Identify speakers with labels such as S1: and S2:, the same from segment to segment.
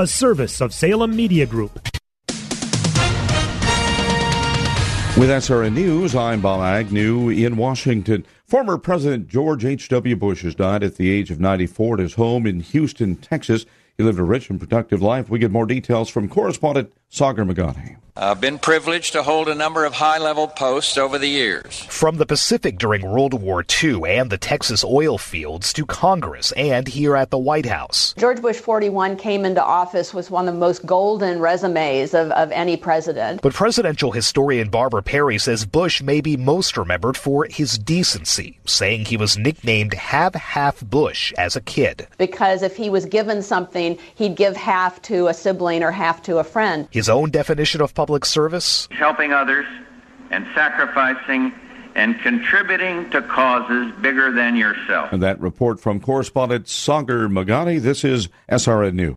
S1: a service of Salem Media Group.
S2: With SRN News, I'm Bob Agnew in Washington. Former President George H.W. Bush has died at the age of 94 at his home in Houston, Texas. He lived a rich and productive life. We get more details from correspondent Sagar Meghani.
S3: I've been privileged to hold a number of high level posts over the years.
S4: From the Pacific during World War II and the Texas oil fields to Congress and here at the White House.
S5: George Bush 41 came into office with one of the most golden resumes of, of any president.
S4: But presidential historian Barbara Perry says Bush may be most remembered for his decency, saying he was nicknamed Have Half Bush as a kid.
S5: Because if he was given something, he'd give half to a sibling or half to a friend.
S4: His own definition of public service?
S3: Helping others and sacrificing and contributing to causes bigger than yourself.
S2: And that report from correspondent Sagar Meghani. This is SRN News.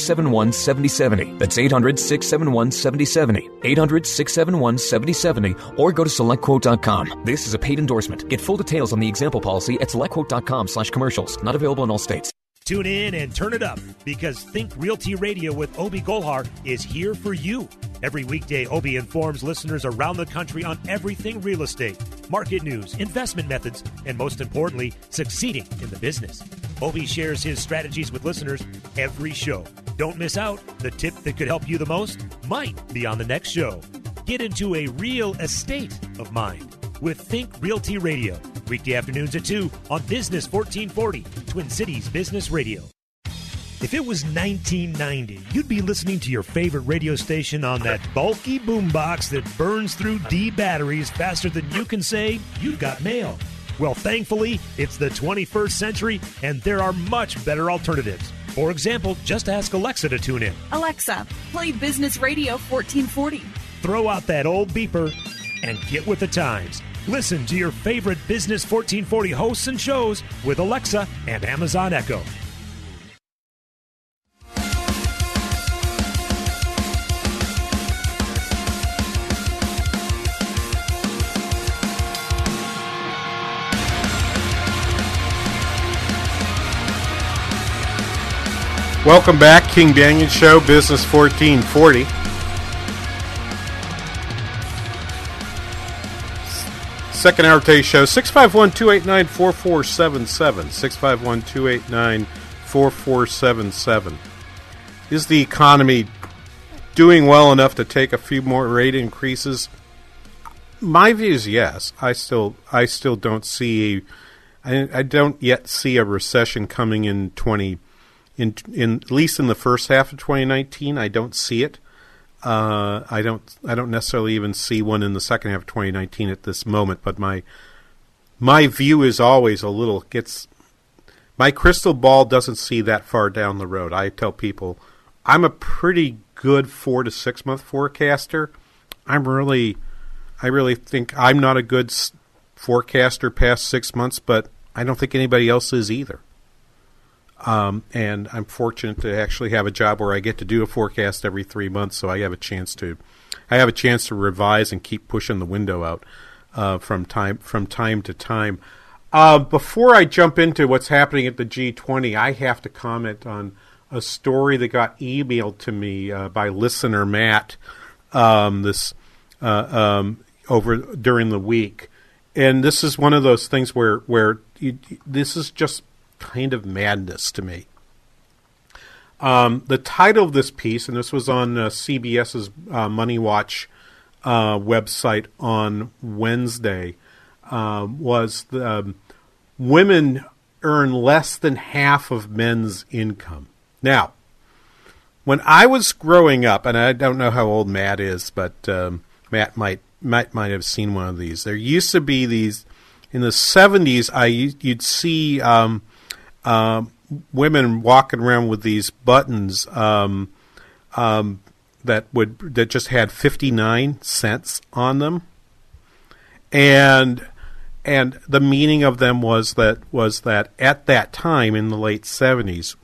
S6: 671 7070. That's 800 671 7070. 800 671 7070 or go to selectquote.com. This is a paid endorsement. Get full details on the example policy at selectquote.com slash commercials. Not available in all states.
S1: Tune in and turn it up because Think Realty Radio with Obi Golhar is here for you. Every weekday, Obi informs listeners around the country on everything real estate, market news, investment methods, and most importantly, succeeding in the business. Obi shares his strategies with listeners every show. Don't miss out. The tip that could help you the most might be on the next show. Get into a real estate of mind with Think Realty Radio. Weekday afternoons at 2 on Business 1440, Twin Cities Business Radio. If it was 1990, you'd be listening to your favorite radio station on that bulky boombox that burns through D batteries faster than you can say you've got mail. Well, thankfully, it's the 21st century and there are much better alternatives. For example, just ask Alexa to tune in.
S7: Alexa, play Business Radio 1440.
S1: Throw out that old beeper and get with the times. Listen to your favorite Business 1440 hosts and shows with Alexa and Amazon Echo.
S8: Welcome back, King Banaian Show, Business 1440. Second hour today's show, 651 289 4477. 651 289 4477. Is the economy doing well enough to take a few more rate increases? My view is yes. I still I still don't see I, I don't yet see a recession coming in 20 in in at least in the first half of 2019. I don't see it. Uh, I don't I don't necessarily even see one in the second half of 2019 at this moment. But my my view is always a little gets my crystal ball doesn't see that far down the road. I tell people I'm a pretty good four to six month forecaster. I'm really I really think I'm not a good forecaster past six months, but I don't think anybody else is either. Um, and I'm fortunate to actually have a job where I get to do a forecast every three months, so I have a chance to, I have a chance to revise and keep pushing the window out uh, from time from time to time. Uh, before I jump into what's happening at the G20, I have to comment on a story that got emailed to me uh, by listener Matt um, this uh, um, over during the week, and this is one of those things where where you, this is just kind of madness to me. Um, the title of this piece, and this was on uh, CBS's uh, Money Watch uh, website on Wednesday, um, was the, um, women earn less than half of men's income. Now, when I was growing up, and I don't know how old Matt is, but um, Matt might might might have seen one of these. There used to be these in the seventies. I you'd see um, uh, women walking around with these buttons um, um, that would that just had fifty nine cents on them, and and the meaning of them was that was that at that time in the late seventies,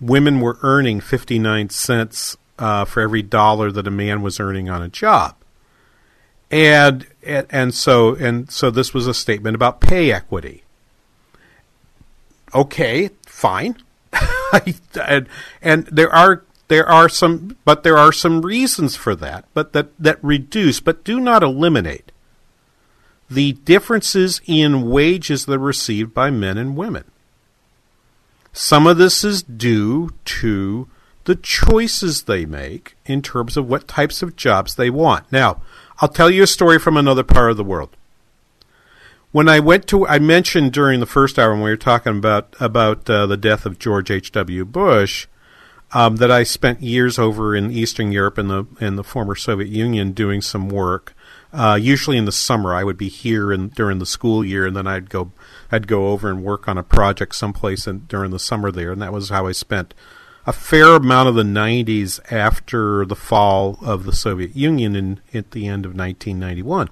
S8: women were earning 59 cents uh, for every dollar that a man was earning on a job. And, and and so and so this was a statement about pay equity. Okay, fine. and, and there are there are some but there are some reasons for that, but that, that reduce but do not eliminate the differences in wages that are received by men and women. Some of this is due to the choices they make in terms of what types of jobs they want. Now, I'll tell you a story from another part of the world. When I went to, I mentioned during the first hour when we were talking about about uh, the death of George H. W. Bush, um, that I spent years over in Eastern Europe and the in the former Soviet Union doing some work. Uh, usually in the summer, I would be here in, during the school year, and then I'd go I'd go over and work on a project someplace in, during the summer there, and that was how I spent a fair amount of the 90s after the fall of the Soviet Union in, at the end of 1991.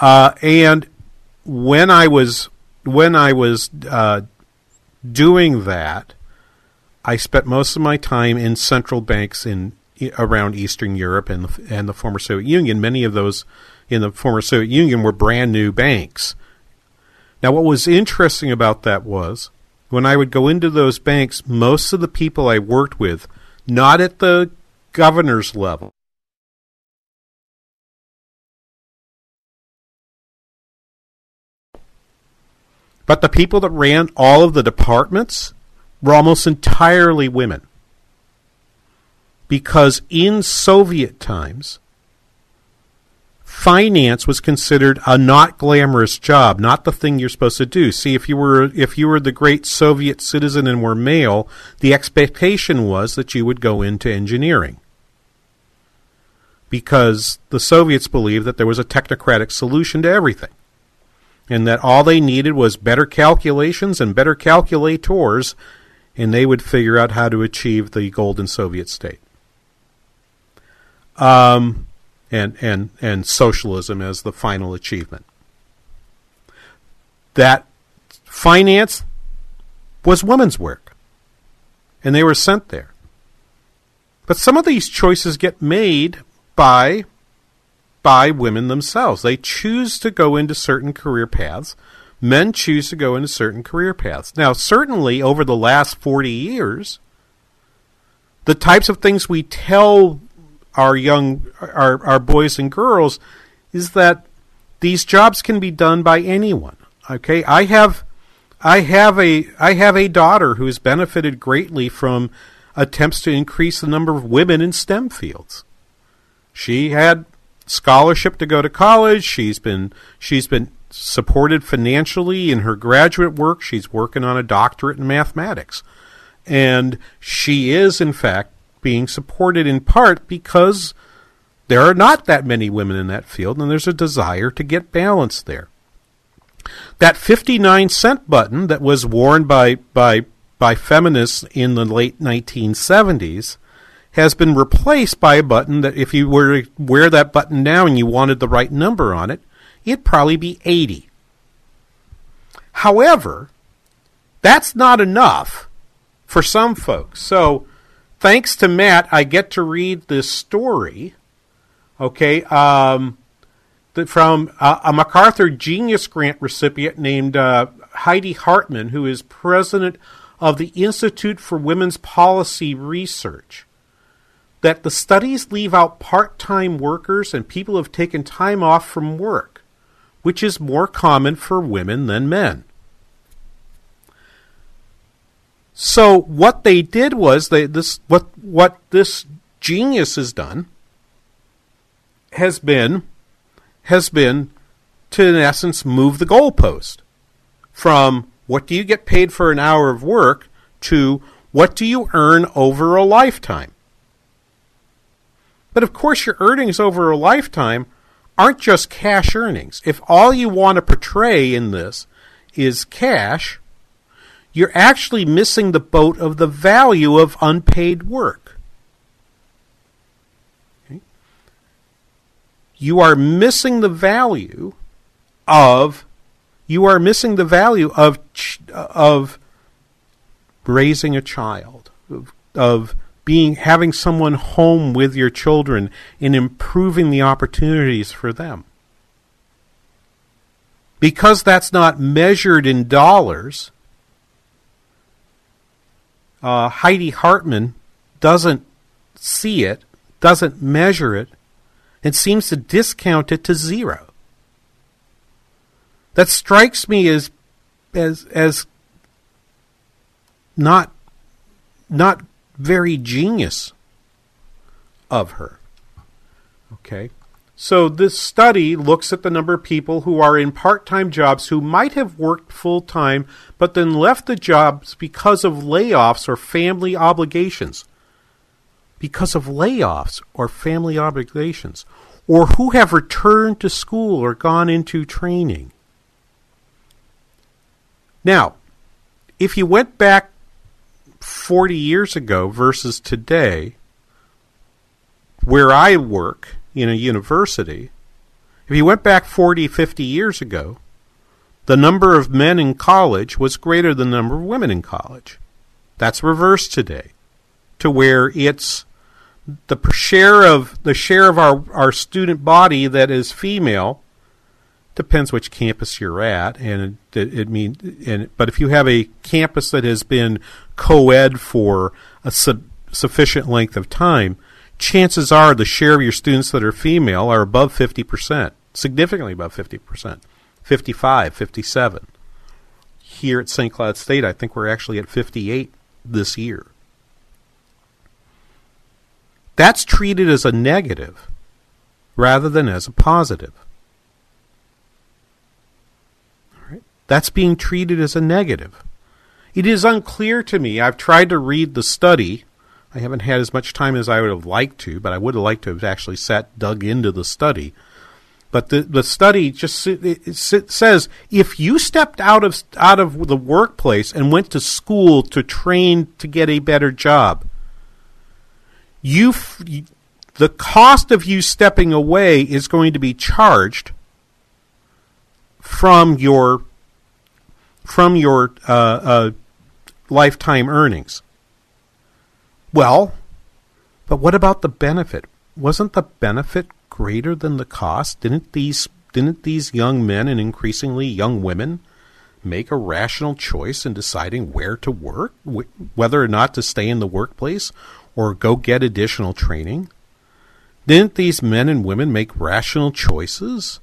S8: Uh, and when I was when I was uh, doing that, I spent most of my time in central banks in around Eastern Europe and and the former Soviet Union. Many of those in the former Soviet Union were brand new banks. Now, what was interesting about that was when I would go into those banks, most of the people I worked with, not at the governor's level, but the people that ran all of the departments were almost entirely women because in Soviet times, finance was considered a not glamorous job, not the thing you're supposed to do. See, if you were if you were the great Soviet citizen and were male, the expectation was that you would go into engineering. Because the Soviets believed that there was a technocratic solution to everything. And that all they needed was better calculations and better calculators, and they would figure out how to achieve the golden Soviet state um, and, and, and socialism as the final achievement. That finance was women's work, and they were sent there. But some of these choices get made by by women themselves. They choose to go into certain career paths. Men choose to go into certain career paths. Now, certainly over the last 40 years, the types of things we tell our young our our boys and girls is that these jobs can be done by anyone. Okay, I have I have a I have a daughter who has benefited greatly from attempts to increase the number of women in STEM fields. She had scholarship to go to college. She's been she's been supported financially in her graduate work. She's working on a doctorate in mathematics. And she is in fact being supported in part because there are not that many women in that field, and there's a desire to get balance there. That 59 cent button that was worn by, by, by feminists in the late 1970s has been replaced by a button that if you were to wear that button now and you wanted the right number on it, it'd probably be 80. However, that's not enough for some folks. So thanks to Matt, I get to read this story. Okay, um, from uh, a MacArthur Genius Grant recipient named uh, Heidi Hartmann, who is president of the Institute for Women's Policy Research, that the studies leave out part time workers and people who have taken time off from work, which is more common for women than men. So what they did was they this what what this genius has done has been has been to in essence move the goalpost from what do you get paid for an hour of work to what do you earn over a lifetime. But of course your earnings over a lifetime aren't just cash earnings. If all you want to portray in this is cash, you're actually missing the boat of the value of unpaid work. You are missing the value of you are missing the value of of raising a child of, of being having someone home with your children and improving the opportunities for them because that's not measured in dollars uh, Heidi Hartmann doesn't see it, doesn't measure it, and seems to discount it to zero. That strikes me as as as not not very genius of her. Okay. So this study looks at the number of people who are in part-time jobs who might have worked full-time but then left the jobs because of layoffs or family obligations. Because of layoffs or family obligations or who have returned to school or gone into training. Now, if you went back 40 years ago versus today, where I work in a university, if you went back 40, 50 years ago, the number of men in college was greater than the number of women in college. That's reversed today, to where it's the share of the share of our, our student body that is female depends which campus you're at, and it, it mean and but if you have a campus that has been co-ed for a su- sufficient length of time, chances are the share of your students that are female are above 50%, significantly above 50%, 55, 57. Here at St. Cloud State, I think we're actually at 58 this year. That's treated as a negative rather than as a positive. That's being treated as a negative. It is unclear to me. I've tried to read the study I haven't had as much time as I would have liked to, but I would have liked to have actually sat dug into the study. But the the study just it, says if you stepped out of out of the workplace and went to school to train to get a better job, you the cost of you stepping away is going to be charged from your from your uh, uh, lifetime earnings. Well, but what about the benefit? Wasn't the benefit greater than the cost? Didn't these didn't these young men and increasingly young women make a rational choice in deciding where to work, wh- whether or not to stay in the workplace or go get additional training? Didn't these men and women make rational choices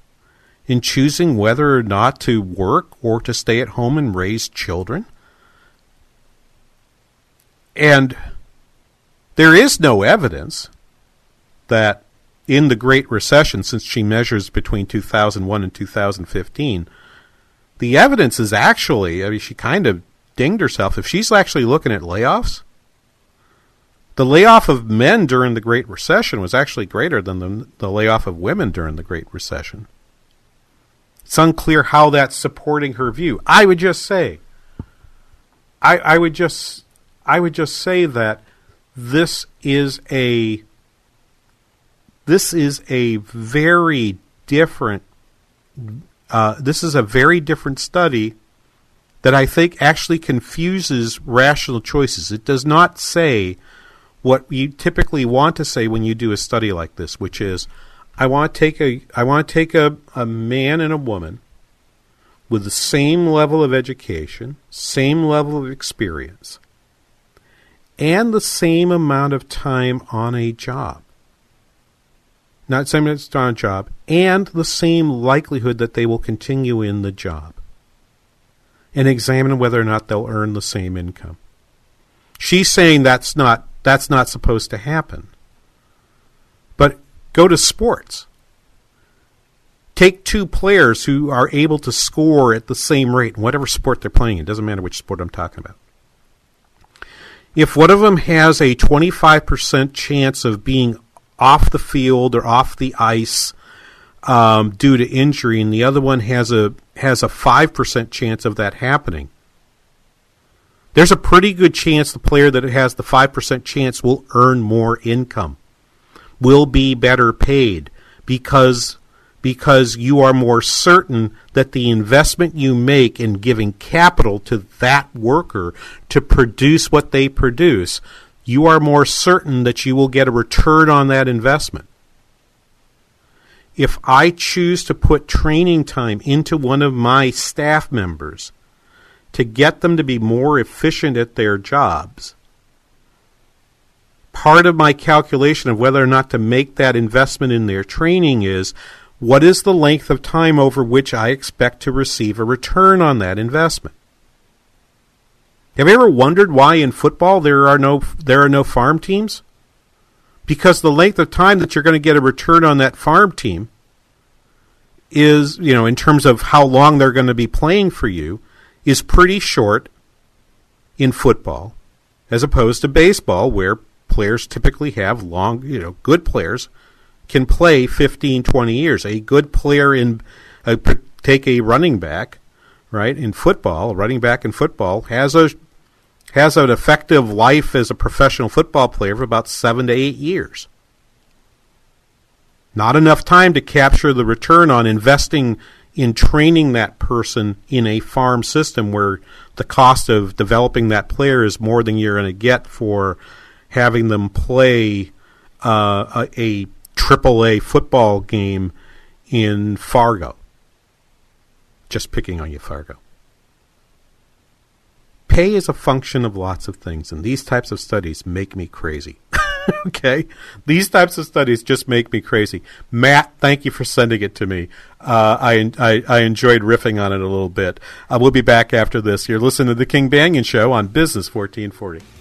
S8: in choosing whether or not to work or to stay at home and raise children? And there is no evidence that in the Great Recession, since she measures between 2001 and 2015, the evidence is actually, I mean, she kind of dinged herself. If she's actually looking at layoffs, the layoff of men during the Great Recession was actually greater than the, the layoff of women during the Great Recession. It's unclear how that's supporting her view. I would just say, I, I would just, I would just say that this is a this is a very different uh, this is a very different study that I think actually confuses rational choices. It does not say what you typically want to say when you do a study like this, which is, I want to take a I want to take a, a man and a woman with the same level of education, same level of experience, and the same amount of time on a job. Not same amount on a job, and the same likelihood that they will continue in the job. And examine whether or not they'll earn the same income. She's saying that's not that's not supposed to happen. Go to sports. Take two players who are able to score at the same rate in whatever sport they're playing. It doesn't matter which sport I'm talking about. If one of them has a 25% chance of being off the field or off the ice um, due to injury, and the other one has a has a five percent chance of that happening, there's a pretty good chance the player that has the five percent chance will earn more income, will be better paid because because you are more certain that the investment you make in giving capital to that worker to produce what they produce, you are more certain that you will get a return on that investment. If I choose to put training time into one of my staff members to get them to be more efficient at their jobs, part of my calculation of whether or not to make that investment in their training is what is the length of time over which I expect to receive a return on that investment? Have you ever wondered why in football there are no there are no farm teams? Because the length of time that you're going to get a return on that farm team is, you know, in terms of how long they're going to be playing for you, is pretty short in football, as opposed to baseball, where players typically have long, you know, good players can play 15, 20 years. A good player in, uh, take a running back, right, in football, a running back in football has a has an effective life as a professional football player for about seven to eight years. Not enough time to capture the return on investing in training that person in a farm system where the cost of developing that player is more than you're going to get for having them play uh, a, a AAA football game in Fargo. Just picking on you, Fargo. Pay is a function of lots of things, and these types of studies make me crazy. okay? These types of studies just make me crazy. Matt, thank you for sending it to me. Uh, I, I, I, enjoyed riffing on it a little bit. Uh, we'll be back after this. You're listening to The King Banaian Show on Business 1440.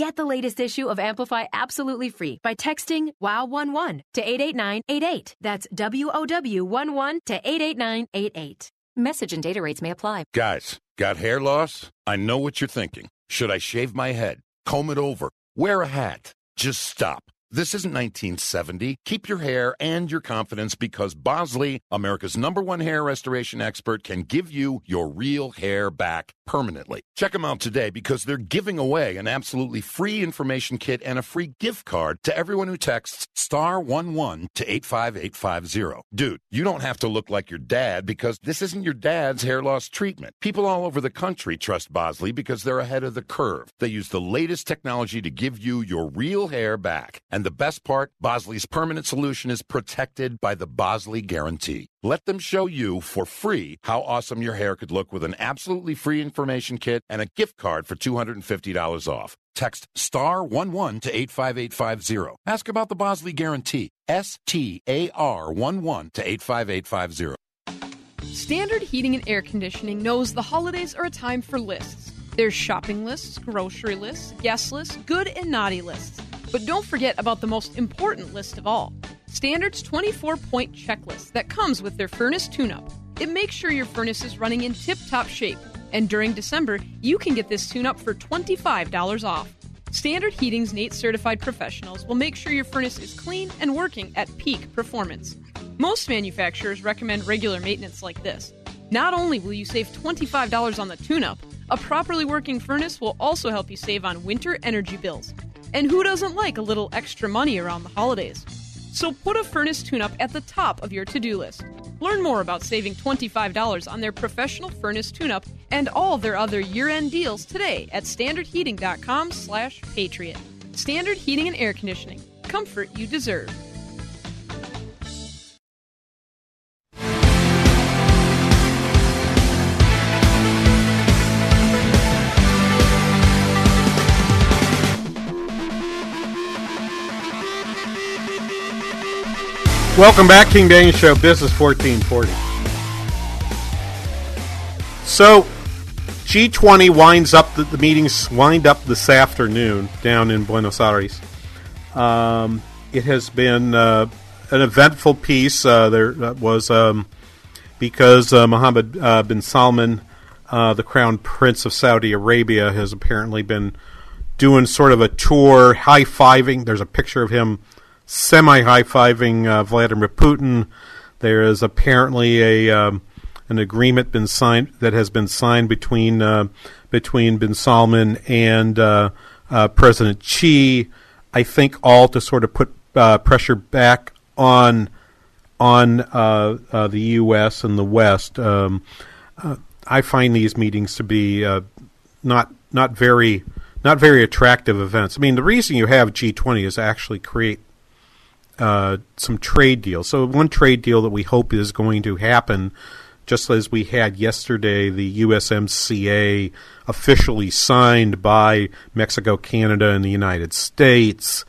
S9: Get the latest issue of Amplify absolutely free by texting WOW11 to 88988. That's WOW11 to 88988.
S10: Message and data rates may apply.
S11: Guys, got hair loss? I know what you're thinking. Should I shave my head? Comb it over? Wear a hat? Just stop. This isn't 1970. Keep your hair and your confidence because Bosley, America's number one hair restoration expert, can give you your real hair back permanently. Check them out today because they're giving away an absolutely free information kit and a free gift card to everyone who texts star 11 to 85850. Dude, you don't have to look like your dad because this isn't your dad's hair loss treatment. People all over the country trust Bosley because they're ahead of the curve. They use the latest technology to give you your real hair back. And the best part, Bosley's permanent solution is protected by the Bosley Guarantee. Let them show you for free how awesome your hair could look with an absolutely free information kit and a gift card for $250 off. Text star 11 to 85850. Ask about the Bosley Guarantee. S T A R 11 to 85850.
S12: Standard Heating and Air Conditioning knows the holidays are a time for lists. There's shopping lists, grocery lists, guest lists, good and naughty lists. But don't forget about the most important list of all Standard's 24 point checklist that comes with their furnace tune up. It makes sure your furnace is running in tip top shape. And during December, you can get this tune up for $25 off. Standard Heating's NATE certified professionals will make sure your furnace is clean and working at peak performance. Most manufacturers recommend regular maintenance like this. Not only will you save $25 on the tune up, a properly working furnace will also help you save on winter energy bills. And who doesn't like a little extra money around the holidays? So put a furnace tune up at the top of your to do list. Learn more about saving $25 on their professional furnace tune up and all their other year end deals today at standardheating.com slash patriot. Standard Heating and Air Conditioning. Comfort you deserve.
S8: Welcome back, King Banaian Show, Business 1440. So, G20 winds up, the, the, meetings wind up this afternoon down in Buenos Aires. Um, it has been uh, an eventful piece. Uh, there was um, because uh, Mohammed uh, bin Salman, uh, the crown prince of Saudi Arabia, has apparently been doing sort of a tour, high fiving. There's a picture of him semi high fiving uh, Vladimir Putin. There is apparently a um, an agreement been signed that has been signed between uh, between Bin Salman and uh, uh President Xi. I think all to sort of put uh, pressure back on on uh, the U.S. and the West. Um, I find these meetings to be not not very not very attractive events. I mean, the reason you have G20 is actually create uh, some trade deals. So one trade deal that we hope is going to happen, just as we had yesterday, the USMCA officially signed by Mexico, Canada, and the United States.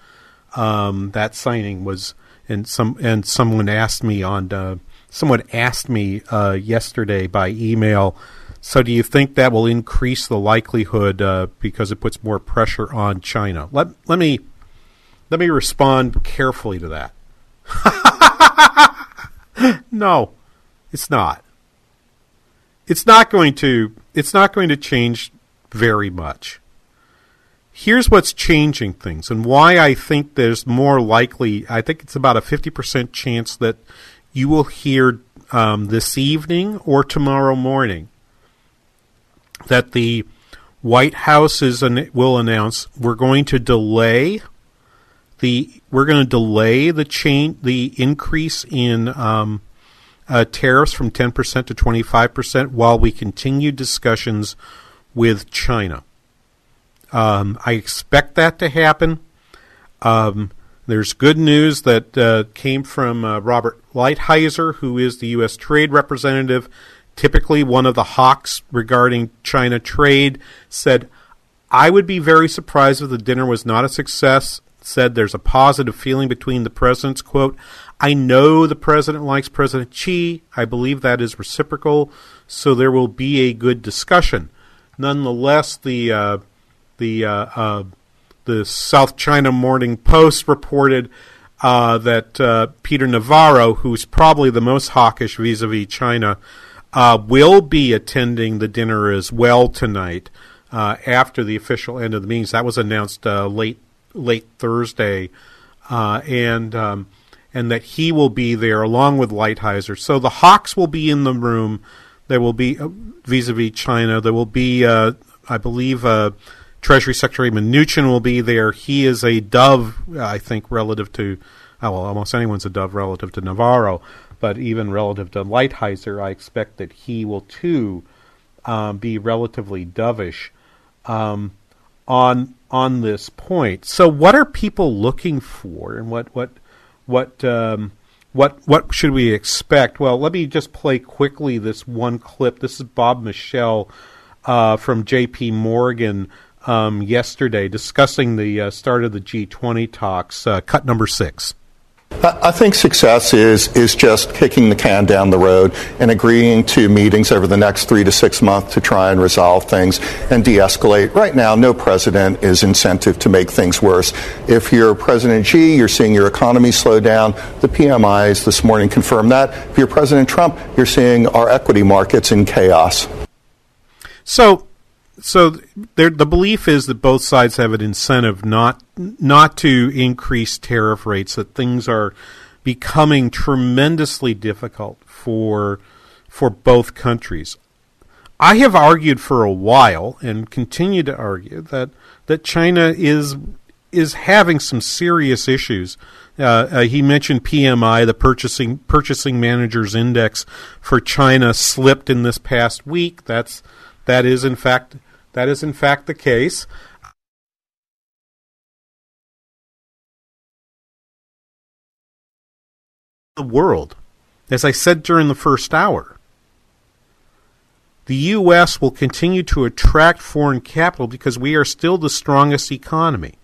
S8: Um, that signing was, and some and someone asked me on, uh, someone asked me uh, yesterday by email. So, do you think that will increase the likelihood uh, because it puts more pressure on China? Let let me let me respond carefully to that. no, it's not. It's not going to it's not going to change very much. Here's what's changing things and why I think there's more likely I think it's about a 50% chance that you will hear um, this evening or tomorrow morning that the White House is an, will announce we're going to delay the we're going to delay the chain the increase in um, uh, tariffs from 10% to 25% while we continue discussions with China. Um, I expect that to happen. Um, there's good news that uh, came from uh, Robert Lighthizer, who is the U.S. Trade Representative, typically one of the hawks regarding China trade, said, I would be very surprised if the dinner was not a success said there's a positive feeling between the presidents. Quote, I know the president likes President Xi. I believe that is reciprocal, so there will be a good discussion. Nonetheless, the uh, the uh, uh, the South China Morning Post reported uh, that uh, Peter Navarro, who's probably the most hawkish vis-a-vis China, uh, will be attending the dinner as well tonight. after the official end of the meetings, that was announced late late Thursday, uh, and um, and that he will be there along with Lighthizer. So the Hawks will be in the room. There will be uh, vis-a-vis China. There will be, uh, I believe, uh, Treasury Secretary Mnuchin will be there. He is a dove, I think, relative to, oh, well, almost anyone's a dove relative to Navarro, but even relative to Lighthizer, I expect that he will too um, be relatively dovish um, on on this point. So, what are people looking for, and what what what um, what what should we expect? Well, let me just play quickly this one clip. This is Bob Michele uh, from J.P. Morgan um, yesterday discussing the uh, start of the G20 talks. Uh, cut number six.
S13: I think success is is just kicking the can down the road and agreeing to meetings over the next three to six months to try and resolve things and de-escalate. Right now, no president is incentive to make things worse. If you're President Xi, you're seeing your economy slow down. The PMIs this morning confirm that. If you're President Trump, you're seeing our equity markets in chaos.
S8: So so the belief is that both sides have an incentive not not to increase tariff rates. That things are becoming tremendously difficult for for both countries. I have argued for a while and continue to argue that that China is is having some serious issues. Uh, uh, he mentioned PMI, the purchasing purchasing managers index for China slipped in this past week. That's that is in fact that is, in fact, the case. The world, as I said during the first hour, the U.S. will continue to attract foreign capital because we are still the strongest economy.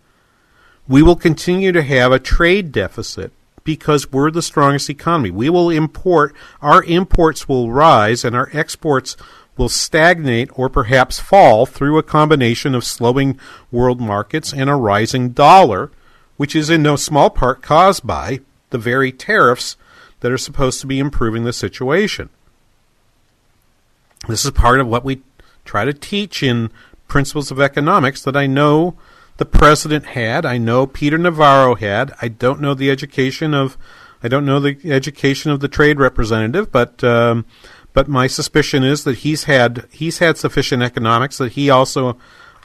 S8: We will continue to have a trade deficit because we're the strongest economy. We will import, our imports will rise, and our exports will stagnate or perhaps fall through a combination of slowing world markets and a rising dollar, which is in no small part caused by the very tariffs that are supposed to be improving the situation. This is part of what we try to teach in Principles of Economics that I know the president had, I know Peter Navarro had. I don't know the education of I don't know the education of the trade representative, but um, but my suspicion is that he's had he's had sufficient economics that he also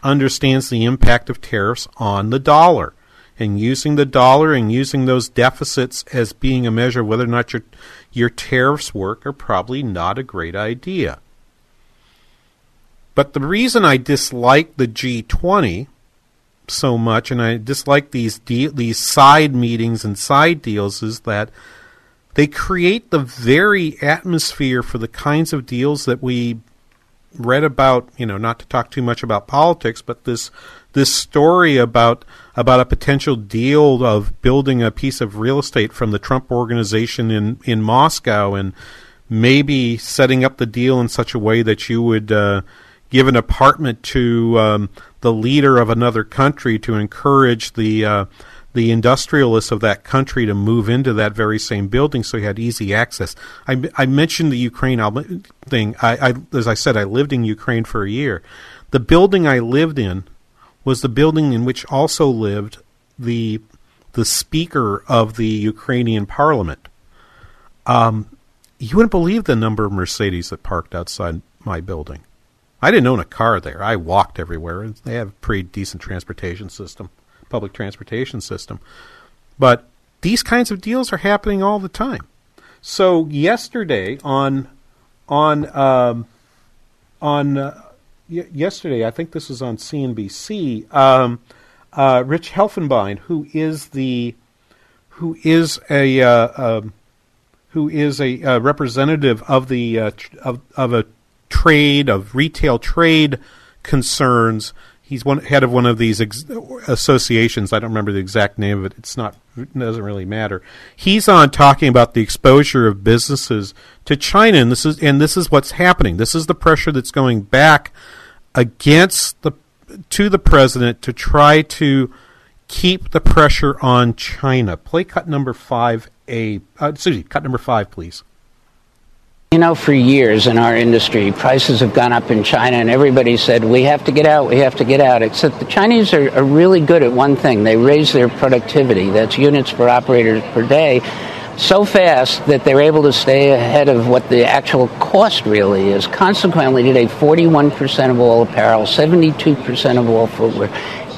S8: understands the impact of tariffs on the dollar. And using the dollar and using those deficits as being a measure of whether or not your your tariffs work are probably not a great idea. But the reason I dislike the G20 so much, and I dislike these de- these side meetings and side deals, is that they create the very atmosphere for the kinds of deals that we read about, you know, not to talk too much about politics, but this this story about about a potential deal of building a piece of real estate from the Trump organization in in Moscow and maybe setting up the deal in such a way that you would uh, give an apartment to um, the leader of another country to encourage the uh, the industrialists of that country to move into that very same building so he had easy access. I, I mentioned the Ukraine thing. I, I, as I said, I lived in Ukraine for a year. The building I lived in was the building in which also lived the the speaker of the Ukrainian parliament. Um, you wouldn't believe the number of Mercedes that parked outside my building. I didn't own a car there. I walked everywhere. They have a pretty decent transportation system public transportation system. But these kinds of deals are happening all the time. So yesterday on on um, on uh, y- yesterday, I think this was on CNBC. Um, uh, Rich Helfenbein, who is the who is a uh, um, who is a uh, representative of the uh, tr- of, of a trade of retail trade concerns he's one head of one of these ex- associations. I don't remember the exact name of it. It's not it doesn't really matter. He's on talking about the exposure of businesses to China, and this is and this is what's happening. This is the pressure that's going back against the to the president to try to keep the pressure on China. Play cut number five a uh, Susie, cut number five, please.
S14: You know, for years in our industry, prices have gone up in China, and everybody said, we have to get out, we have to get out. Except the Chinese are, are really good at one thing they raise their productivity. That's units per operator per day. so fast that they're able to stay ahead of what the actual cost really is. Consequently, today, 41% of all apparel, 72% of all footwear,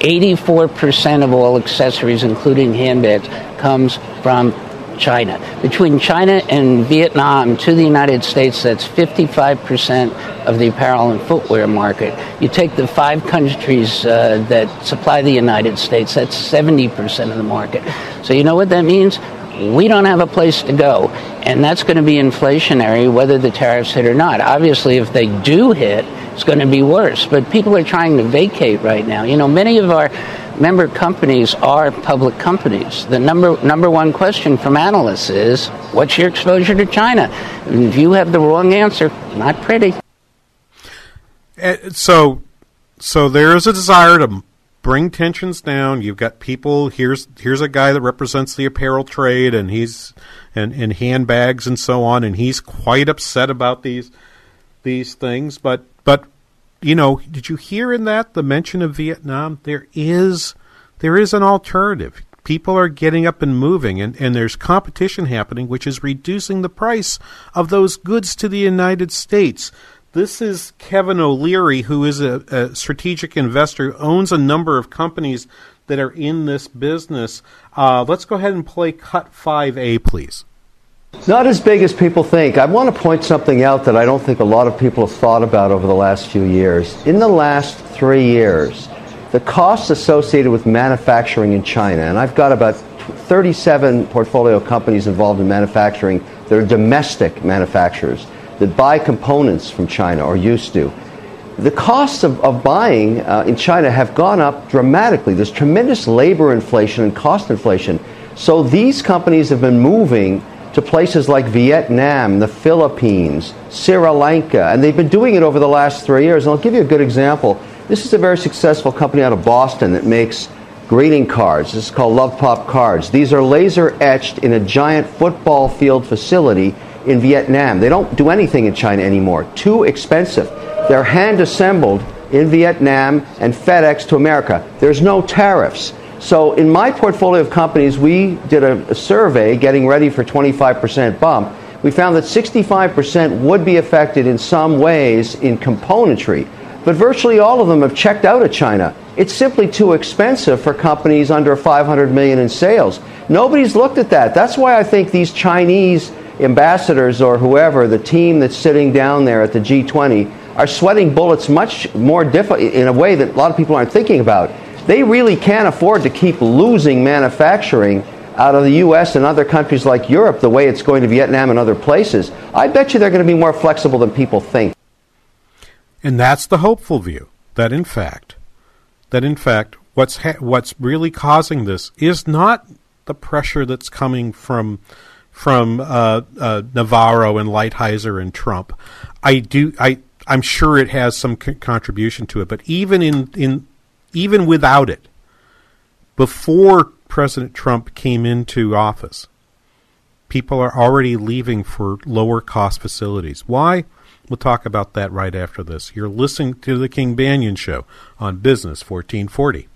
S14: 84% of all accessories, including handbags, comes from China. Between China and Vietnam to the United States, that's 55% of the apparel and footwear market. You take the five countries uh, that supply the United States, that's 70% of the market. So you know what that means? We don't have a place to go. And that's going to be inflationary whether the tariffs hit or not. Obviously, if they do hit, it's going to be worse. But people are trying to vacate right now. You know, many of our member companies are public companies. The number number one question from analysts is, "What's your exposure to China?" And if you have the wrong answer, not pretty.
S8: Uh, so, so there is a desire to bring tensions down. You've got people. Here's here's a guy that represents the apparel trade, and he's and and handbags and so on, and he's quite upset about these these things. But but you know, did you hear in that the mention of Vietnam? There is there is an alternative. People are getting up and moving, and, and there's competition happening, which is reducing the price of those goods to the United States. This is Kevin O'Leary, who is a, a strategic investor, who owns a number of companies that are in this business. Uh, let's go ahead and play cut 5A, please.
S15: Not as big as people think. I want to point something out that I don't think a lot of people have thought about over the last few years. In the last three years, the costs associated with manufacturing in China, and I've got about 37 portfolio companies involved in manufacturing that are domestic manufacturers that buy components from China or used to. The costs of, of buying uh, in China have gone up dramatically. There's tremendous labor inflation and cost inflation. So these companies have been moving to places like Vietnam, the Philippines, Sri Lanka, and they've been doing it over the last three years. And I'll give you a good example. This is a very successful company out of Boston that makes greeting cards. This is called Love Pop Cards. These are laser etched in a giant football field facility in Vietnam. They don't do anything in China anymore. Too expensive. They're hand assembled in Vietnam and FedEx to America. There's no tariffs. So in my portfolio of companies, we did a, a survey getting ready for 25% bump. We found that 65% would be affected in some ways in componentry, but virtually all of them have checked out of China. It's simply too expensive for companies under 500 million in sales. Nobody's looked at that. That's why I think these Chinese ambassadors or whoever, the team that's sitting down there at the G20, are sweating bullets much more difficult in a way that a lot of people aren't thinking about they really can't afford to keep losing manufacturing out of the U.S. and other countries like Europe the way it's going to Vietnam and other places. I bet you they're going to be more flexible than people think.
S8: And that's the hopeful view that in fact, that in fact, what's ha- what's really causing this is not the pressure that's coming from from uh, uh, Navarro and Lighthizer and Trump. I do I I'm sure it has some contribution to it, but even in in even without it, before President Trump came into office, people are already leaving for lower cost facilities. Why? We'll talk about that right after this. You're listening to the King Banaian Show on Business 1440.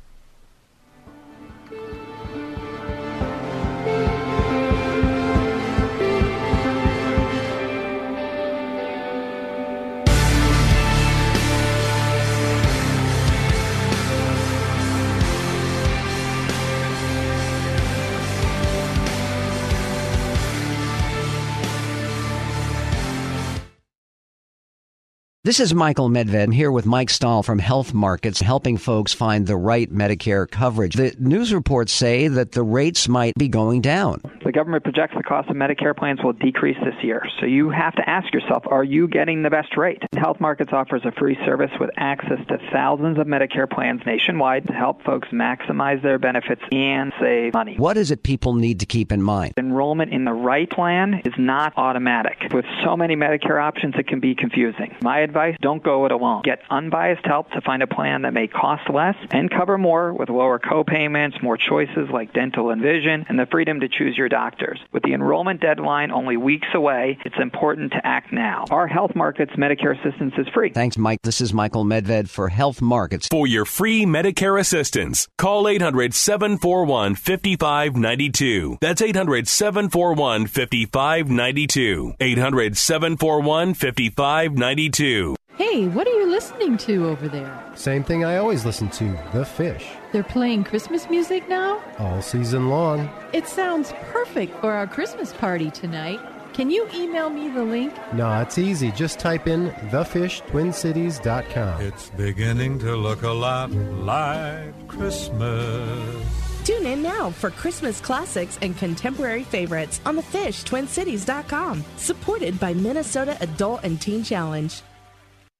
S16: This is Michael Medved I'm here with Mike Stahl from Health Markets, helping folks find the right Medicare coverage. The news reports say that the rates might be going down.
S17: The government projects the cost of Medicare plans will decrease this year. So you have to ask yourself, are you getting the best rate? Health Markets offers a free service with access to thousands of Medicare plans nationwide to help folks maximize their benefits and save money.
S16: What is it people need to keep in mind?
S17: Enrollment in the right plan is not automatic. With so many Medicare options, it can be confusing. My advice advice, don't go it alone. Get unbiased help to find a plan that may cost less and cover more with lower co-payments, more choices like dental and vision, and the freedom to choose your doctors. With the enrollment deadline only weeks away, it's important to act now. Our Health Markets Medicare assistance is free.
S16: Thanks, Mike. This is Michael Medved for Health Markets.
S18: For your free Medicare assistance, call 800 741 5592. That's 800 741 5592. 800 741 5592.
S19: Hey, what are you listening to over there?
S20: Same thing I always listen to The Fish.
S19: They're playing Christmas music now?
S20: All season long.
S19: It sounds perfect for our Christmas party tonight. Can you email me the link?
S20: No, it's easy. Just type in thefishtwincities.com.
S21: It's beginning to look a lot like Christmas.
S22: Tune in now for Christmas classics and contemporary favorites on thefishtwincities.com. Supported by Minnesota Adult and Teen Challenge.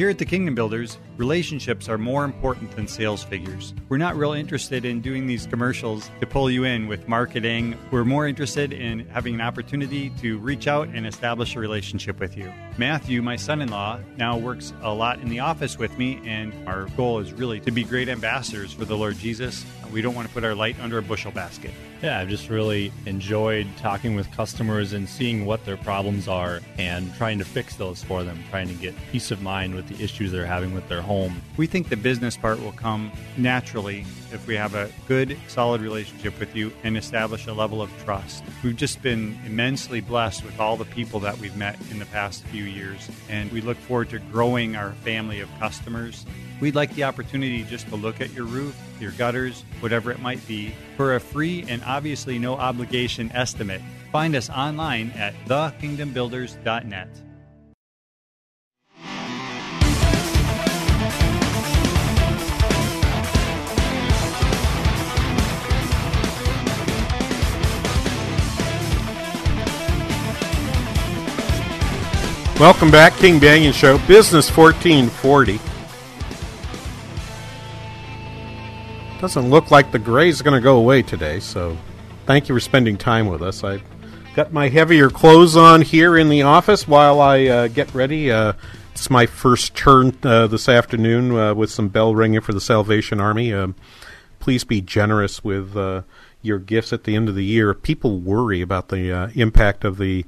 S23: Here at the Kingdom Builders, relationships are more important than sales figures. We're not real interested in doing these commercials to pull you in with marketing. We're more interested in having an opportunity to reach out and establish a relationship with you. Matthew, my son in law, now works a lot in the office with me, and our goal is really to be great ambassadors for the Lord Jesus. We don't want to put our light under a bushel basket.
S24: Yeah, I've just really enjoyed talking with customers and seeing what their problems are and trying to fix those for them, trying to get peace of mind with the issues they're having with their home.
S23: We think the business part will come naturally if we have a good, solid relationship with you and establish a level of trust. We've just been immensely blessed with all the people that we've met in the past few years, and we look forward to growing our family of customers. We'd like the opportunity just to look at your roof, your gutters, whatever it might be, for a free and obviously no obligation estimate. Find us online at thekingdombuilders.net.
S8: Welcome back, King Banaian Show, Business 1440. Doesn't look like the gray is going to go away today, so thank you for spending time with us. I got my heavier clothes on here in the office while I uh, get ready. Uh, it's my first turn uh, this afternoon uh, with some bell ringing for the Salvation Army. Um, please be generous with uh, your gifts at the end of the year. People worry about the uh, impact of the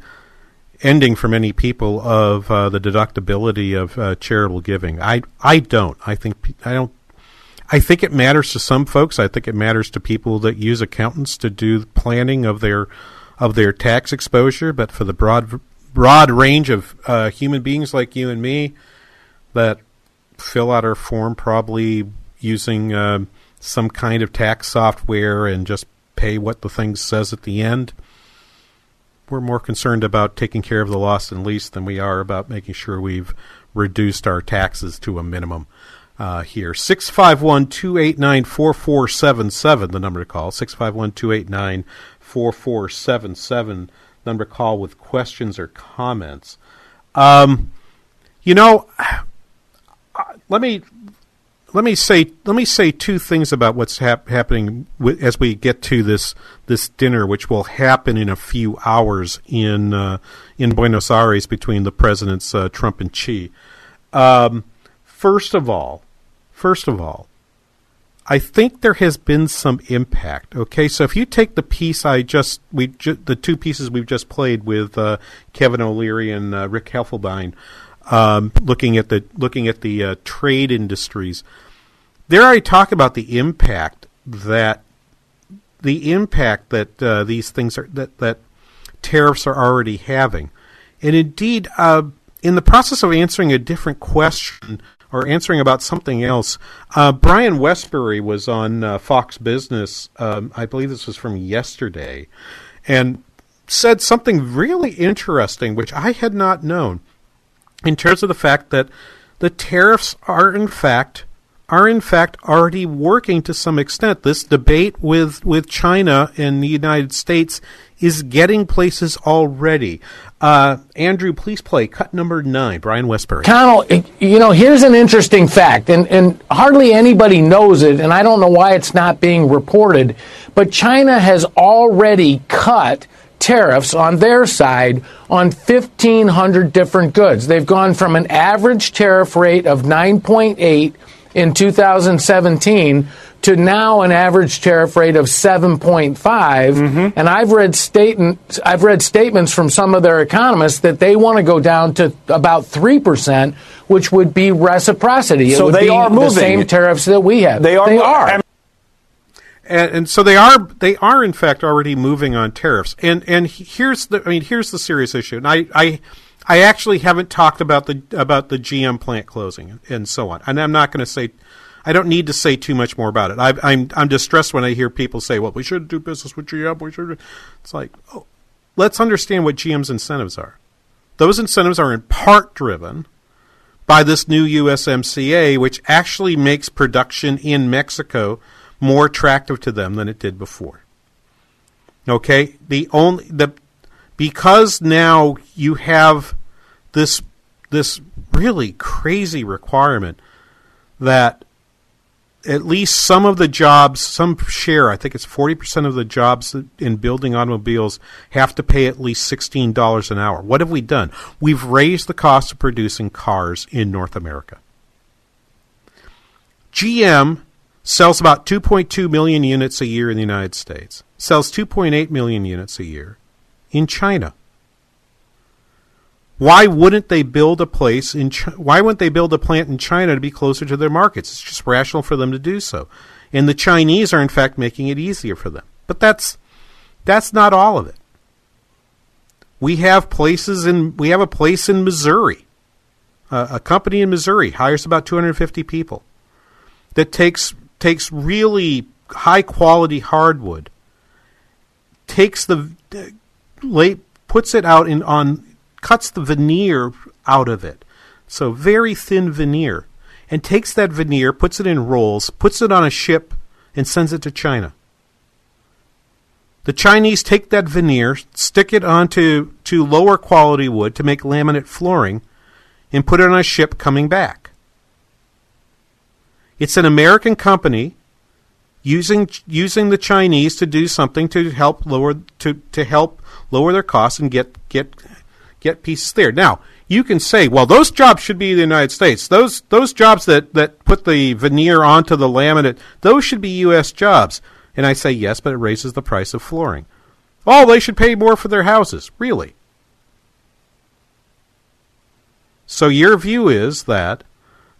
S8: ending for many people of the deductibility of charitable giving. I I don't. I think I don't. I think it matters to some folks. I think it matters to people that use accountants to do planning of their of their tax exposure. But for the broad broad range of uh, human beings like you and me that fill out our form probably using uh, some kind of tax software and just pay what the thing says at the end we're more concerned about taking care of the lost and least than we are about making sure we've reduced our taxes to a minimum uh, here. 651 289 4477, the number to call. 651 289 4477, number to call with questions or comments. Um, you know, let me let me say let me say two things about what's hap- happening w- as we get to this this dinner, which will happen in a few hours in uh, in Buenos Aires between the presidents uh, Trump and Xi. Um, first of all, first of all, I think there has been some impact. Okay, so if you take the piece I just we ju- the two pieces we've just played with uh, Kevin O'Leary and uh, Rick Helfenbein um, looking at the looking at the uh, trade industries. There, I talk about the impact that the impact that uh, these things are that that tariffs are already having, and indeed, uh, in the process of answering a different question or answering about something else, uh, Brian Westbury was on uh, Fox Business. Um, I believe this was from yesterday, and said something really interesting, which I had not known in terms of the fact that the tariffs are in fact are in fact already working to some extent. This debate with, with China and the United States is getting places already. Uh, Andrew, please play cut number nine, Brian Westbury.
S25: Connell, you know, here's an interesting fact, and, and hardly anybody knows it, and I don't know why it's not being reported, but China has already cut tariffs on their side on 1,500 different goods. They've gone from an average tariff rate of 9.8 in 2017 to now an average tariff rate of 7.5
S8: Mm-hmm.
S25: and I've read statement I've read statements from some of their economists that they want to go down to about 3% which would be reciprocity. It
S26: So
S25: would
S26: they
S25: be
S26: are
S25: the same tariffs that we have.
S26: They are.
S25: they are.
S26: and-
S8: and, and so they are they are in fact already moving on tariffs. And and here's the I mean here's the serious issue. And I I I actually haven't talked about the about the GM plant closing and so on. And I'm not going to say I don't need to say too much more about it. I, I'm I'm distressed when I hear people say well we should do business with GM we should it's like oh, let's understand what GM's incentives are. Those incentives are in part driven by this new USMCA, which actually makes production in Mexico more attractive to them than it did before. Okay, the only the because now you have this this really crazy requirement that at least some of the jobs, some share, I think it's 40% of the jobs in building automobiles have to pay at least $16 an hour. What have we done? We've raised the cost of producing cars in North America. GM sells about 2.2 million units a year in the United States, sells 2.8 million units a year in China. Why wouldn't they build a place in? Chi- why wouldn't they build a plant in China to be closer to their markets? It's just rational for them to do so, and the Chinese are in fact making it easier for them. But that's that's not all of it. We have places in we have a place in Missouri. Uh, a company in Missouri hires about 250 people that takes takes really high quality hardwood, takes the late puts it out in on cuts the veneer out of it. So very thin veneer. And takes that veneer, puts it in rolls, puts it on a ship, and sends it to China. The Chinese take that veneer, stick it onto to lower quality wood to make laminate flooring, and put it on a ship coming back. It's an American company using using the Chinese to do something to help lower to, to help lower their costs and get get get pieces there. Now, you can say, well, those jobs should be the United States. Those those jobs that, that put the veneer onto the laminate, those should be U.S. jobs. And I say yes, but it raises the price of flooring. Oh, they should pay more for their houses. Really? So your view is that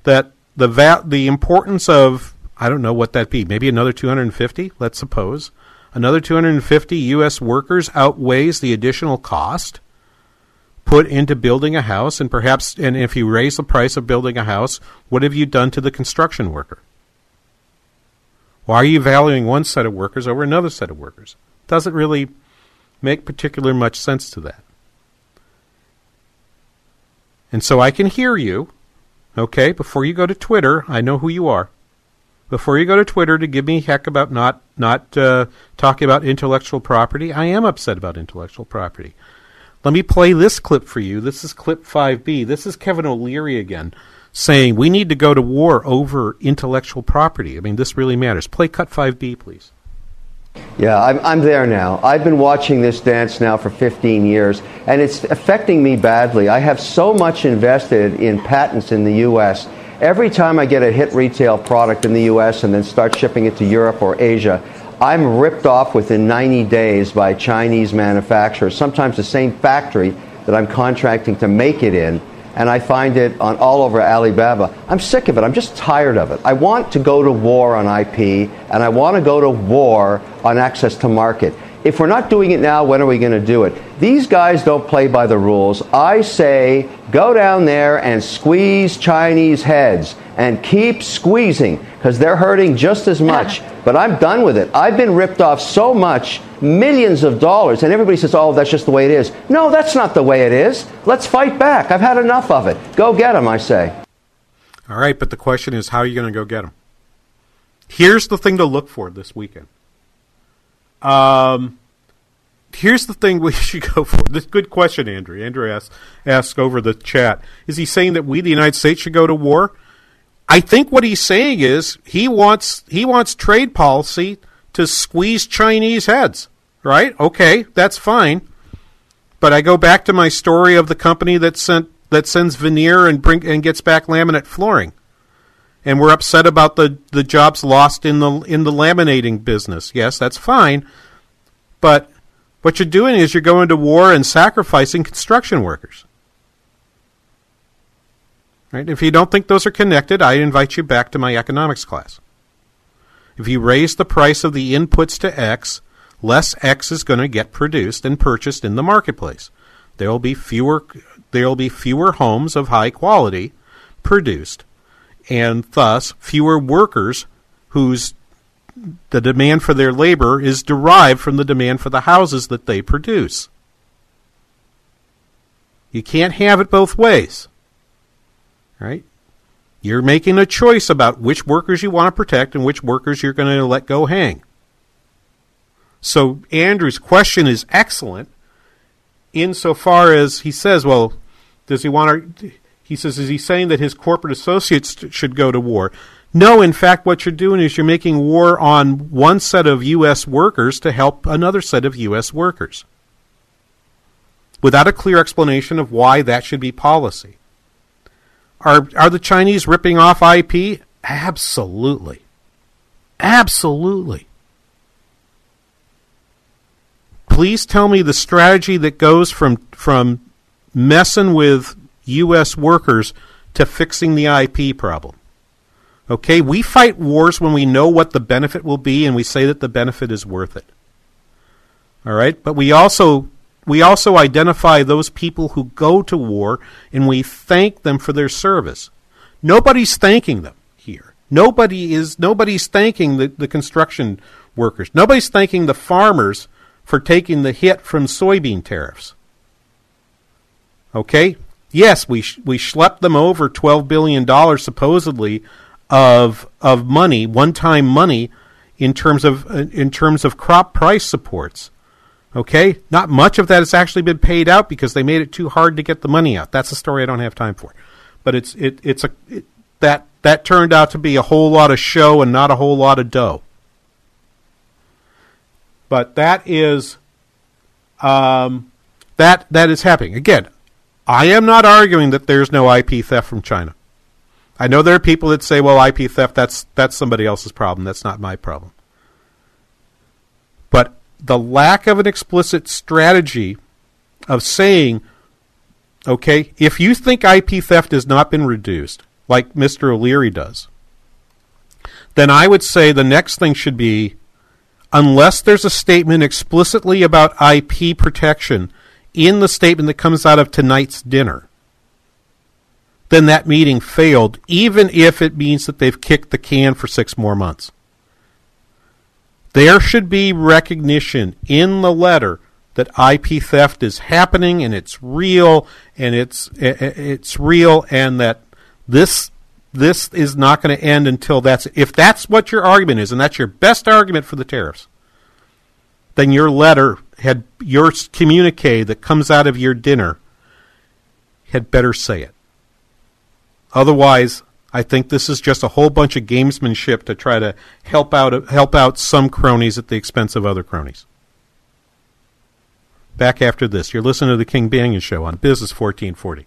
S8: that the va- the importance of I don't know what that be. Maybe another 250, let's suppose. Another 250 US workers outweighs the additional cost put into building a house and perhaps and if you raise the price of building a house, what have you done to the construction worker? Why are you valuing one set of workers over another set of workers? Doesn't really make particular much sense to that. And so I can hear you, okay, before you go to Twitter, I know who you are. Before you go to Twitter to give me heck about not not uh, talking about intellectual property, I am upset about intellectual property. Let me play this clip for you. This is clip 5B. This is Kevin O'Leary again saying we need to go to war over intellectual property. I mean, this really matters. Play cut 5B, please.
S15: Yeah, I'm, I'm there now. I've been watching this dance now for 15 years, and it's affecting me badly. I have so much invested in patents in the U.S. Every time I get a hit retail product in the U.S. and then start shipping it to Europe or Asia, I'm ripped off within 90 days by Chinese manufacturers, sometimes the same factory that I'm contracting to make it in and I find it on all over Alibaba. I'm sick of it. I'm just tired of it. I want to go to war on IP, and I want to go to war on access to market. If we're not doing it now, when are we going to do it? These guys don't play by the rules. I say go down there and squeeze Chinese heads and keep squeezing because they're hurting just as much. But I'm done with it. I've been ripped off so much, millions of dollars, and everybody says, oh, that's just the way it is. No, that's not the way it is. Let's fight back. I've had enough of it. Go get them, I say.
S8: All right, but the question is, how are you going to go get them? Here's the thing to look for this weekend. Um, here's the thing we should go for. This good question, Andrew. Andrew asks, over the chat. Is he saying that we, the United States, should go to war? I think what he's saying is he wants he wants trade policy to squeeze Chinese heads. Right? Okay, that's fine. But I go back to my story of the company that sent that sends veneer and bring and gets back laminate flooring. And we're upset about the, the jobs lost in the in the laminating business. Yes, that's fine. But what you're doing is you're going to war and sacrificing construction workers. Right? If you don't think those are connected, I invite you back to my economics class. If you raise the price of the inputs to X, less X is going to get produced and purchased in the marketplace. There will be fewer there will be fewer homes of high quality produced and thus fewer workers whose the demand for their labor is derived from the demand for the houses that they produce. You can't have it both ways. Right? You're making a choice about which workers you want to protect and which workers you're going to let go hang. So Andrew's question is excellent insofar as he says, well, does he want to he says, is he saying that his corporate associates should go to war? No, in fact, what you're doing is you're making war on one set of U.S. workers to help another set of U.S. workers without a clear explanation of why that should be policy. Are, are the Chinese ripping off IP? Absolutely. Absolutely. Please tell me the strategy that goes from, from messing with U.S. workers to fixing the IP problem. Okay, we fight wars when we know what the benefit will be and we say that the benefit is worth it. All right, but we also we also identify those people who go to war and we thank them for their service. Nobody's thanking them here. Nobody is nobody's thanking the, the construction workers. Nobody's thanking the farmers for taking the hit from soybean tariffs. Okay? Yes, we sh- we schlepped them over 12 billion dollars supposedly of of money, one-time money in terms of uh, in terms of crop price supports. Okay? Not much of that has actually been paid out because they made it too hard to get the money out. That's a story I don't have time for. But it's it it's a it, that that turned out to be a whole lot of show and not a whole lot of dough. But that is um, that that is happening. Again, I am not arguing that there's no IP theft from China. I know there are people that say, well, IP theft that's that's somebody else's problem. That's not my problem. But the lack of an explicit strategy of saying, okay, if you think IP theft has not been reduced, like Mr. O'Leary does, then I would say the next thing should be unless there's a statement explicitly about IP protection in the statement that comes out of tonight's dinner, then that meeting failed, even if it means that they've kicked the can for six more months. There should be recognition in the letter that IP theft is happening and it's real and it's eh, eh, it's real and that this this is not going to end until that's if that's what your argument is and that's your best argument for the tariffs then your letter had your communique that comes out of your dinner had better say it otherwise I think this is just a whole bunch of gamesmanship to try to help out help out some cronies at the expense of other cronies. Back after this, you're listening to the King Banaian Show on Business 1440.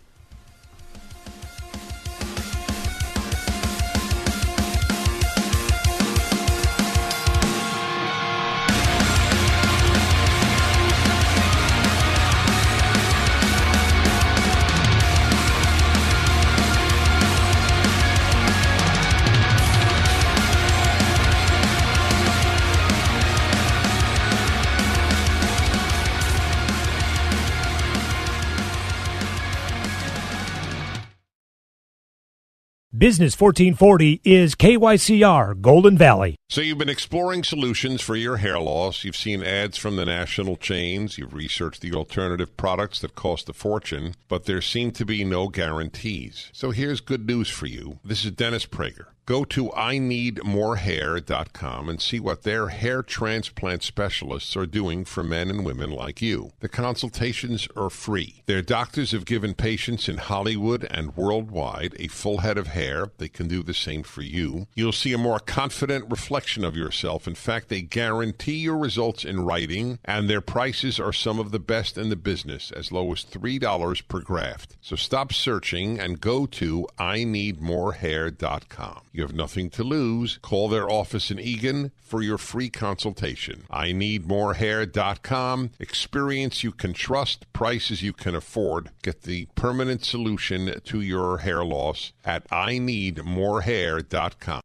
S27: Business 1440 is KYCR Golden Valley. So you've been exploring solutions for your hair loss. You've seen ads from the national chains. You've researched the alternative products that cost a fortune, but there seem to be no guarantees. So here's good news for you. This is Dennis Prager. Go to IneedMoreHair.com and see what their hair transplant specialists are doing for men and women like you. The consultations are free. Their doctors have given patients in Hollywood and worldwide a full head of hair. They can do the same for you. You'll see a more confident reflection of yourself. In fact, they guarantee your results in writing, and their prices are some of the best in the business, as low as $3 per graft. So stop searching and go to IneedMoreHair.com. You have nothing to lose. Call their office in Eagan for your free consultation. I need morehair.com. Experience you can trust, prices you can afford. Get the permanent solution to your hair loss at I need morehair.com.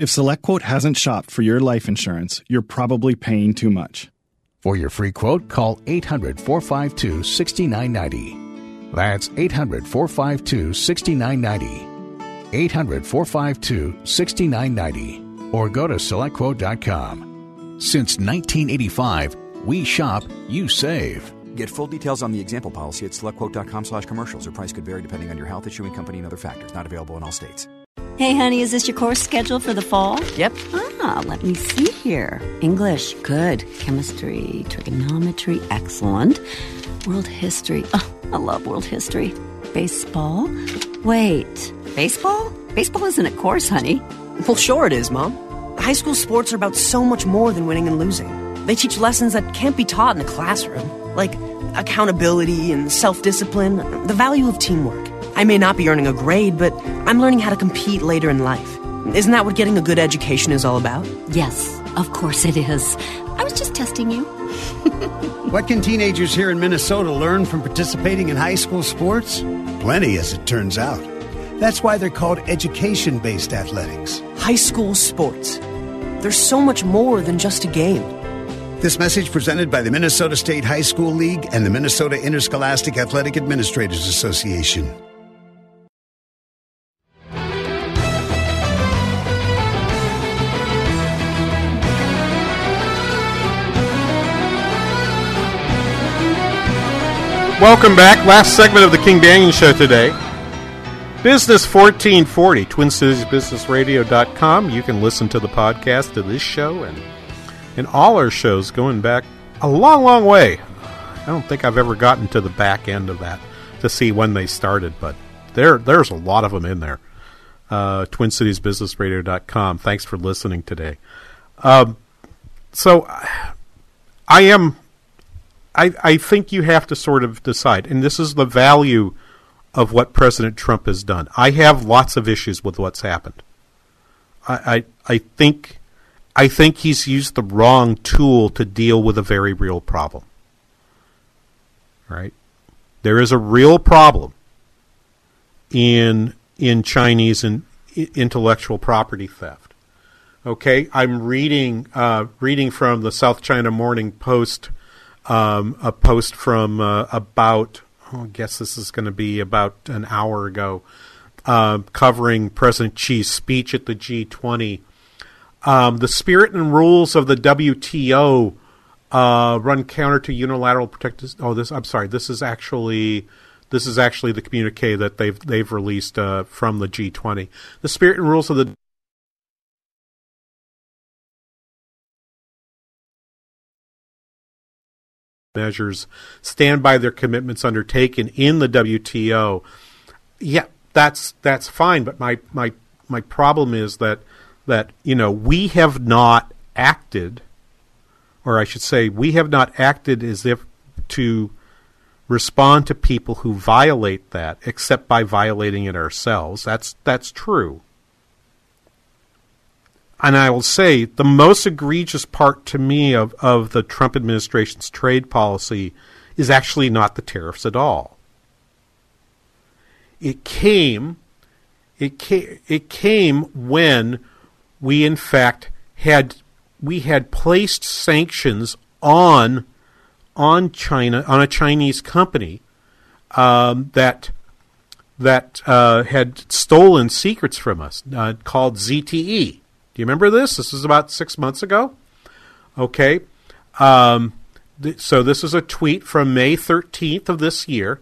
S26: If SelectQuote hasn't shopped for your life insurance, you're probably paying too much.
S28: For your free quote, call 800 452 6990. That's 800 452 6990. 800 452 6990 or go to selectquote.com. Since 1985, we shop, you save.
S29: Get full details on the example policy at selectquote.com slash commercials. Or price could vary depending on your health, issuing company, and other factors. Not available in all states.
S30: Hey, honey, is this your course schedule for the fall?
S31: Yep.
S30: Ah, let me see here. English, good. Chemistry, trigonometry, excellent. World history, oh, I love world history. Baseball? Wait, baseball? Baseball isn't a course, honey.
S31: Well, sure it is, Mom. High school sports are about so much more than winning and losing. They teach lessons that can't be taught in a classroom, like accountability and self discipline, the value of teamwork. I may not be earning a grade, but I'm learning how to compete later in life. Isn't that what getting a good education is all about?
S30: Yes, of course it is. I was just testing you.
S32: what can teenagers here in Minnesota learn from participating in high school sports? Plenty, as it turns out. That's why they're called education based athletics.
S31: High school sports. There's so much more than just a game.
S32: This message presented by the Minnesota State High School League and the Minnesota Interscholastic Athletic Administrators Association.
S8: Welcome back. Last segment of the King Banaian Show today. Business 1440, TwinCitiesBusinessRadio.com. You can listen to the podcast of this show and, and all our shows going back a long, long way. I don't think I've ever gotten to the back end of that to see when they started, but there there's a lot of them in there. Uh, TwinCitiesBusinessRadio.com. Thanks for listening today. Um, so I am I, I think you have to sort of decide, and this is the value of what President Trump has done. I have lots of issues with what's happened. I, I, I think I think he's used the wrong tool to deal with a very real problem. Right? There is a real problem in in Chinese and intellectual property theft. Okay, I'm reading uh, reading from the South China Morning Post um, a post from uh, about, oh, I guess this is going to be about an hour ago, uh, covering President Xi's speech at the G20. Um, the spirit and rules of the WTO uh, run counter to unilateral protective. Oh, this I'm sorry. This is actually this is actually the communique that they've they've released uh, from the G20. The spirit and rules of the measures stand by their commitments undertaken in the WTO. Yeah, that's that's fine, but my my my problem is that that you know we have not acted or I should say we have not acted as if to respond to people who violate that except by violating it ourselves. That's that's true. And I will say the most egregious part to me of, of the Trump administration's trade policy is actually not the tariffs at all. It came it came, it came when we in fact had we had placed sanctions on on China on a Chinese company um, that that uh, had stolen secrets from us uh, called ZTE. Do you remember this? This is about six months ago. Okay. Um, th- so this is a tweet from May 13th of this year.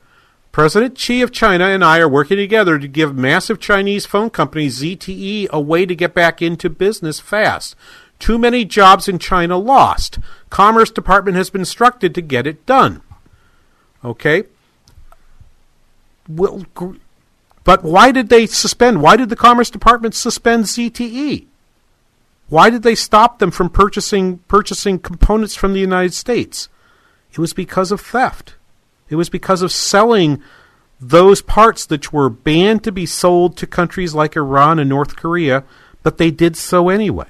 S8: President Xi of China and I are working together to give massive Chinese phone company ZTE a way to get back into business fast. Too many jobs in China lost. Commerce Department has been instructed to get it done. Okay? Well, but why did they suspend? Why did the Commerce Department suspend ZTE? Why did they stop them from purchasing purchasing components from the United States? It was because of theft. It was because of selling those parts that were banned to be sold to countries like Iran and North Korea, but they did so anyway.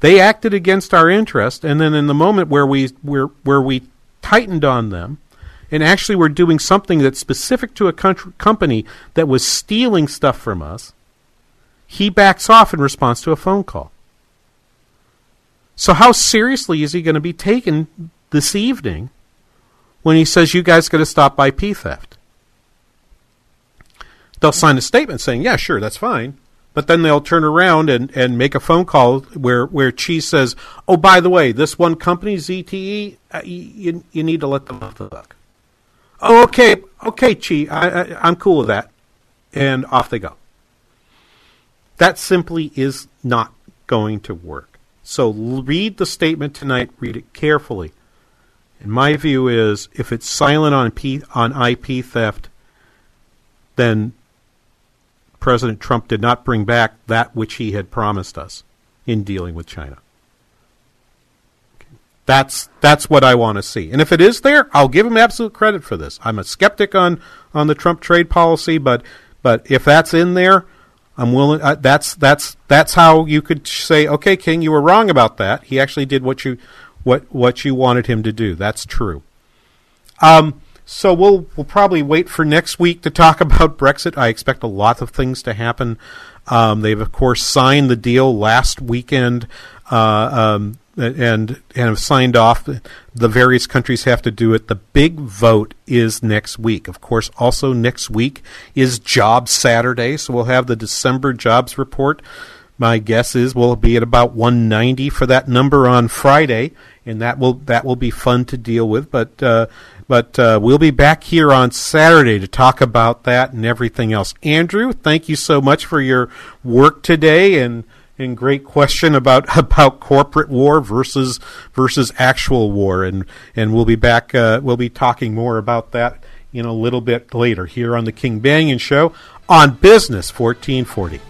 S8: They acted against our interest, and then in the moment where we where, where we tightened on them, and actually were doing something that's specific to a country, company that was stealing stuff from us, he backs off in response to a phone call. So, how seriously is he going to be taken this evening when he says, You guys got to stop IP theft? They'll sign a statement saying, Yeah, sure, that's fine. But then they'll turn around and, and make a phone call where, where Xi says, Oh, by the way, this one company, ZTE, uh, you, you need to let them off the hook. Oh, okay, okay, Xi, I, I, I'm cool with that. And off they go. That simply is not going to work. So read the statement tonight, read it carefully. And my view is if it's silent on, P, on IP theft, then President Trump did not bring back that which he had promised us in dealing with China. That's that's what I want to see. And if it is there, I'll give him absolute credit for this. I'm a skeptic on on the Trump trade policy, but but if that's in there, I'm willing. Uh, that's that's that's how you could say, okay, King, you were wrong about that. He actually did what you what what you wanted him to do. That's true. Um, so we'll we'll probably wait for next week to talk about Brexit. I expect a lot of things to happen. Um, they've of course signed the deal last weekend. Uh, um, and and have signed off. The various countries have to do it. The big vote is next week. Of course, also next week is Jobs Saturday, so we'll have the December jobs report. My guess is we'll be at about 190 for that number on Friday, and that will that will be fun to deal with. But uh, but uh, we'll be back here on Saturday to talk about that and everything else. Andrew, thank you so much for your work today and and great question about about corporate war versus versus actual war, and and we'll be back. Uh, we'll be talking more about that in a little bit later here on the King Banaian Show on Business 1440.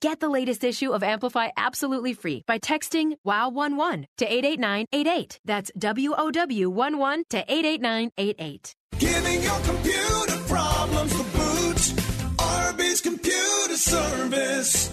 S9: Get the latest issue of Amplify absolutely free by texting WOW11 to 88988. That's W O W 11 to 88988.
S33: Giving your computer problems the boot. RB's Computer Service.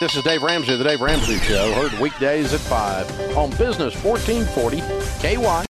S34: This is Dave Ramsey the Dave Ramsey Show, heard weekdays at 5 on Business 1440 KY.